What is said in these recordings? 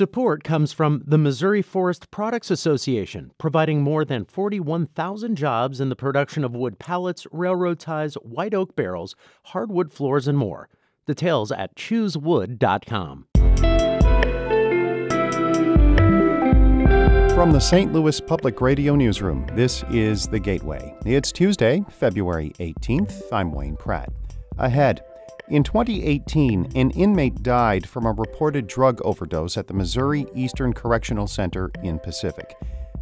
Support comes from the Missouri Forest Products Association, providing more than 41,000 jobs in the production of wood pallets, railroad ties, white oak barrels, hardwood floors, and more. Details at choosewood.com. From the St. Louis Public Radio Newsroom, this is The Gateway. It's Tuesday, February 18th. I'm Wayne Pratt. Ahead, in 2018, an inmate died from a reported drug overdose at the Missouri Eastern Correctional Center in Pacific.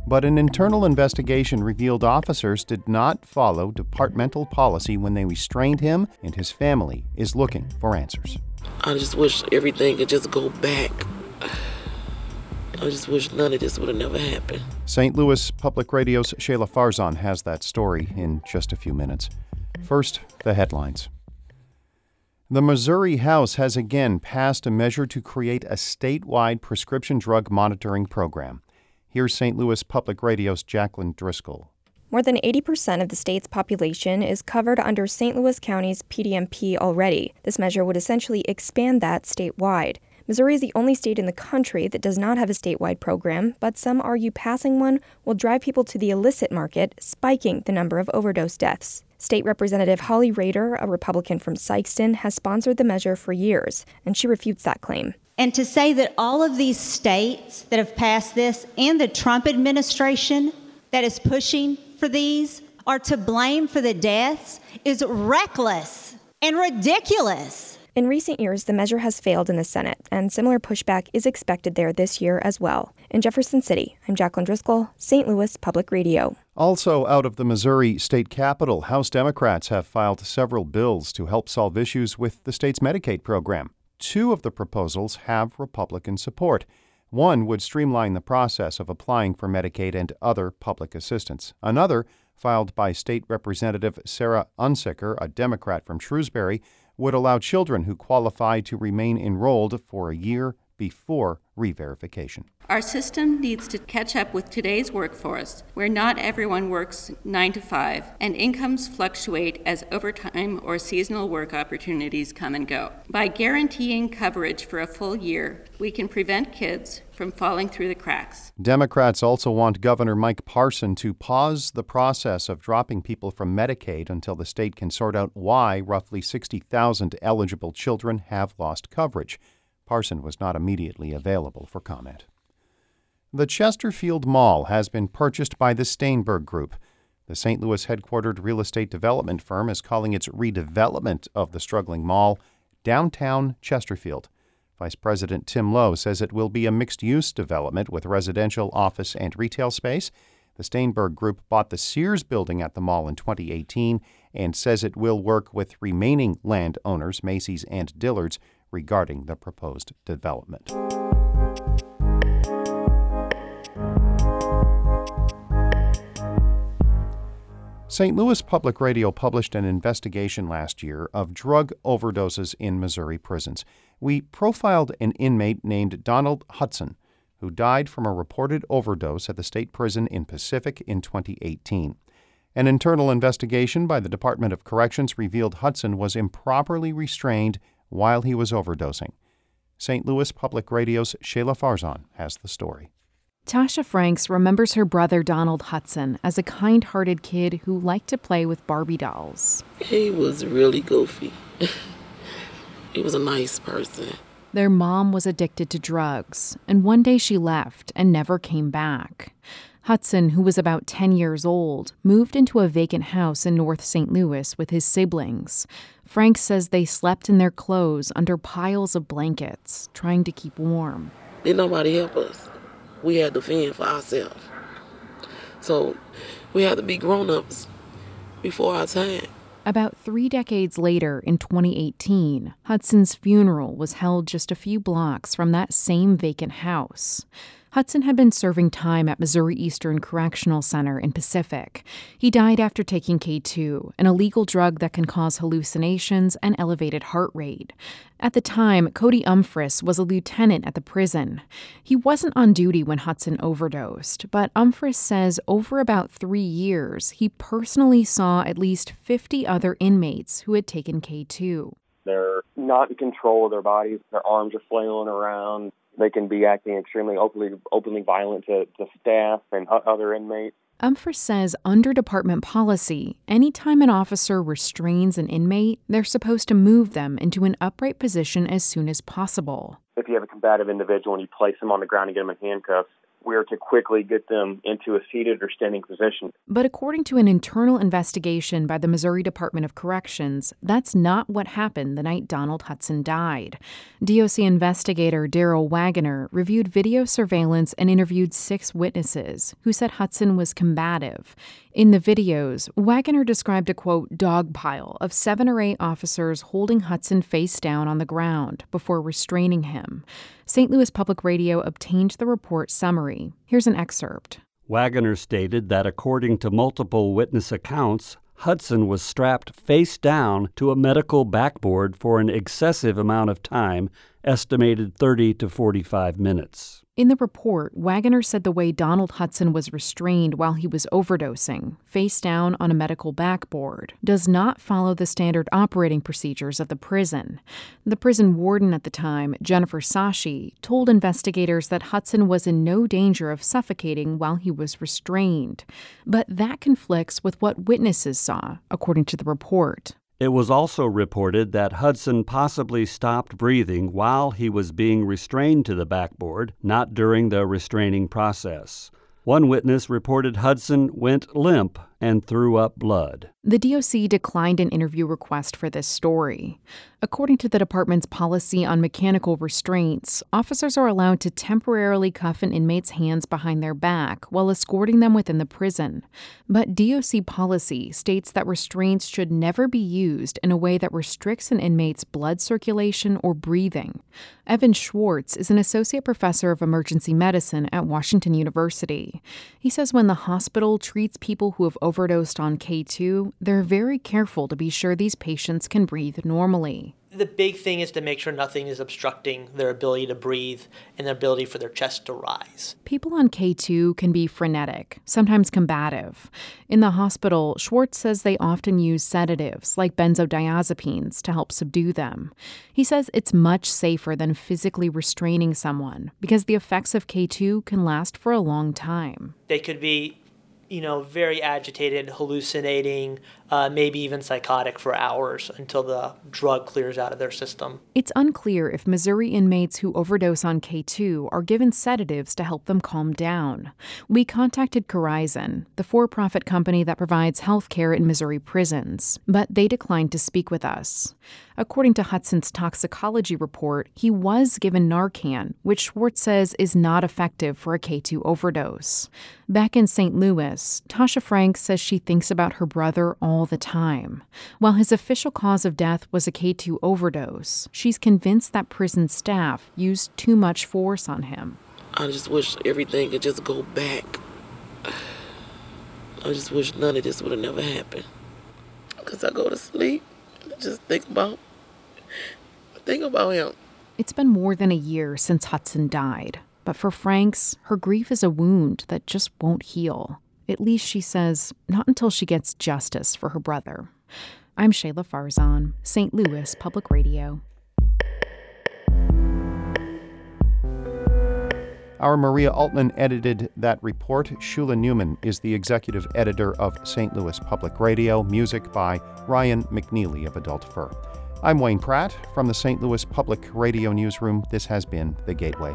But an internal investigation revealed officers did not follow departmental policy when they restrained him, and his family is looking for answers. I just wish everything could just go back. I just wish none of this would have never happened. St. Louis Public Radio's Shahla Farzan has that story in just a few minutes. First, the headlines. The Missouri House has again passed a measure to create a statewide prescription drug monitoring program. Here's St. Louis Public Radio's Jaclyn Driscoll. More than 80% of the state's population is covered under St. Louis County's PDMP already. This measure would essentially expand that statewide. Missouri is the only state in the country that does not have a statewide program, but some argue passing one will drive people to the illicit market, spiking the number of overdose deaths. State Representative Holly Rehder, a Republican from Sikeston, has sponsored the measure for years, and she refutes that claim. And to say that all of these states that have passed this and the Trump administration that is pushing for these are to blame for the deaths is reckless and ridiculous. In recent years, the measure has failed in the Senate, and similar pushback is expected there this year as well. In Jefferson City, I'm Jaclyn Driscoll, St. Louis Public Radio. Also, out of the Missouri state capitol, House Democrats have filed several bills to help solve issues with the state's Medicaid program. Two of the proposals have Republican support. One would streamline the process of applying for Medicaid and other public assistance. Another, filed by State Representative Sarah Unsicker, a Democrat from Shrewsbury, would allow children who qualify to remain enrolled for a year before reverification. Our system needs to catch up with today's workforce, where not everyone works 9 to 5, and incomes fluctuate as overtime or seasonal work opportunities come and go. By guaranteeing coverage for a full year, we can prevent kids from falling through the cracks. Democrats also want Governor Mike Parson to pause the process of dropping people from Medicaid until the state can sort out why roughly 60,000 eligible children have lost coverage. Parson was not immediately available for comment. The Chesterfield Mall has been purchased by the Steinberg Group. The St. Louis headquartered real estate development firm is calling its redevelopment of the struggling mall Downtown Chesterfield. Vice President Tim Lowe says it will be a mixed use development with residential, office, and retail space. The Steinberg Group bought the Sears building at the mall in 2018 and says it will work with remaining landowners, Macy's and Dillard's, regarding the proposed development. St. Louis Public Radio published an investigation last year of drug overdoses in Missouri prisons. We profiled an inmate named Donald Hutson, who died from a reported overdose at the state prison in Pacific in 2018. An internal investigation by the Department of Corrections revealed Hutson was improperly restrained while he was overdosing. St. Louis Public Radio's Shahla Farzan has the story. Tasha Franks remembers her brother Donald Hutson as a kind hearted kid who liked to play with Barbie dolls. He was really goofy. he was a nice person. Their mom was addicted to drugs, and one day she left and never came back. Hutson, who was about 10 years old, moved into a vacant house in North St. Louis with his siblings. Frank says they slept in their clothes under piles of blankets, trying to keep warm. Didn't nobody help us? We had to fend for ourselves. So we had to be grown ups before our time. About three decades later, in 2018, Hutson's funeral was held just a few blocks from that same vacant house. Hutson had been serving time at Missouri Eastern Correctional Center in Pacific. He died after taking K2, an illegal drug that can cause hallucinations and elevated heart rate. At the time, Cody Umphris was a lieutenant at the prison. He wasn't on duty when Hutson overdosed, but Umphris says over about three years, he personally saw at least 50 other inmates who had taken K2. They're not in control of their bodies. Their arms are flailing around They can be acting extremely openly, openly violent to, to staff and other inmates. Umphris says under department policy, anytime an officer restrains an inmate, they're supposed to move them into an upright position as soon as possible. If you have a combative individual and you place them on the ground and get them in handcuffs, we are to quickly get them into a seated or standing position. But according to an internal investigation by the Missouri Department of Corrections, that's not what happened the night Donald Hutson died. DOC investigator Daryl Wagoner reviewed video surveillance and interviewed six witnesses who said Hutson was combative. In the videos, Wagoner described a quote, dog pile of seven or eight officers holding Hutson face down on the ground before restraining him. St. Louis Public Radio obtained the report summary. Here's an excerpt. Wagoner stated that according to multiple witness accounts, Hutson was strapped face down to a medical backboard for an excessive amount of time, estimated 30 to 45 minutes. In the report, Wagoner said the way Donald Hutson was restrained while he was overdosing, face down on a medical backboard, does not follow the standard operating procedures of the prison. The prison warden at the time, Jennifer Sachse, told investigators that Hutson was in no danger of suffocating while he was restrained. But that conflicts with what witnesses saw, according to the report. It was also reported that Hutson possibly stopped breathing while he was being restrained to the backboard, not during the restraining process. One witness reported Hutson went limp and threw up blood. The DOC declined an interview request for this story. According to the department's policy on mechanical restraints, officers are allowed to temporarily cuff an inmate's hands behind their back while escorting them within the prison. But DOC policy states that restraints should never be used in a way that restricts an inmate's blood circulation or breathing. Evan Schwarz is an associate professor of emergency medicine at Washington University. He says when the hospital treats people who have overdosed on K2, they're very careful to be sure these patients can breathe normally. The big thing is to make sure nothing is obstructing their ability to breathe and their ability for their chest to rise. People on K2 can be frenetic, sometimes combative. In the hospital, Schwarz says they often use sedatives like benzodiazepines to help subdue them. He says it's much safer than physically restraining someone because the effects of K2 can last for a long time. They could be you know, very agitated, hallucinating, uh, maybe even psychotic for hours until the drug clears out of their system. It's unclear if Missouri inmates who overdose on K2 are given sedatives to help them calm down. We contacted Corizon, the for profit company that provides health care in Missouri prisons, but they declined to speak with us. According to Hutson's toxicology report, he was given Narcan, which Schwarz says is not effective for a K2 overdose. Back in St. Louis, Tasha Frank says she thinks about her brother all the time. While his official cause of death was a K2 overdose, she's convinced that prison staff used too much force on him. I just wish everything could just go back. I just wish none of this would have never happened. Because I go to sleep and just think about Think about him. It's been more than a year since Hutson died, but for Franks, her grief is a wound that just won't heal. At least she says, not until she gets justice for her brother. I'm Shahla Farzan, St. Louis Public Radio. Our Maria Altman edited that report. Shula Neuman is the executive editor of St. Louis Public Radio. Music by Ryan McNeely of Adult Fur. I'm Wayne Pratt from the St. Louis Public Radio Newsroom. This has been The Gateway.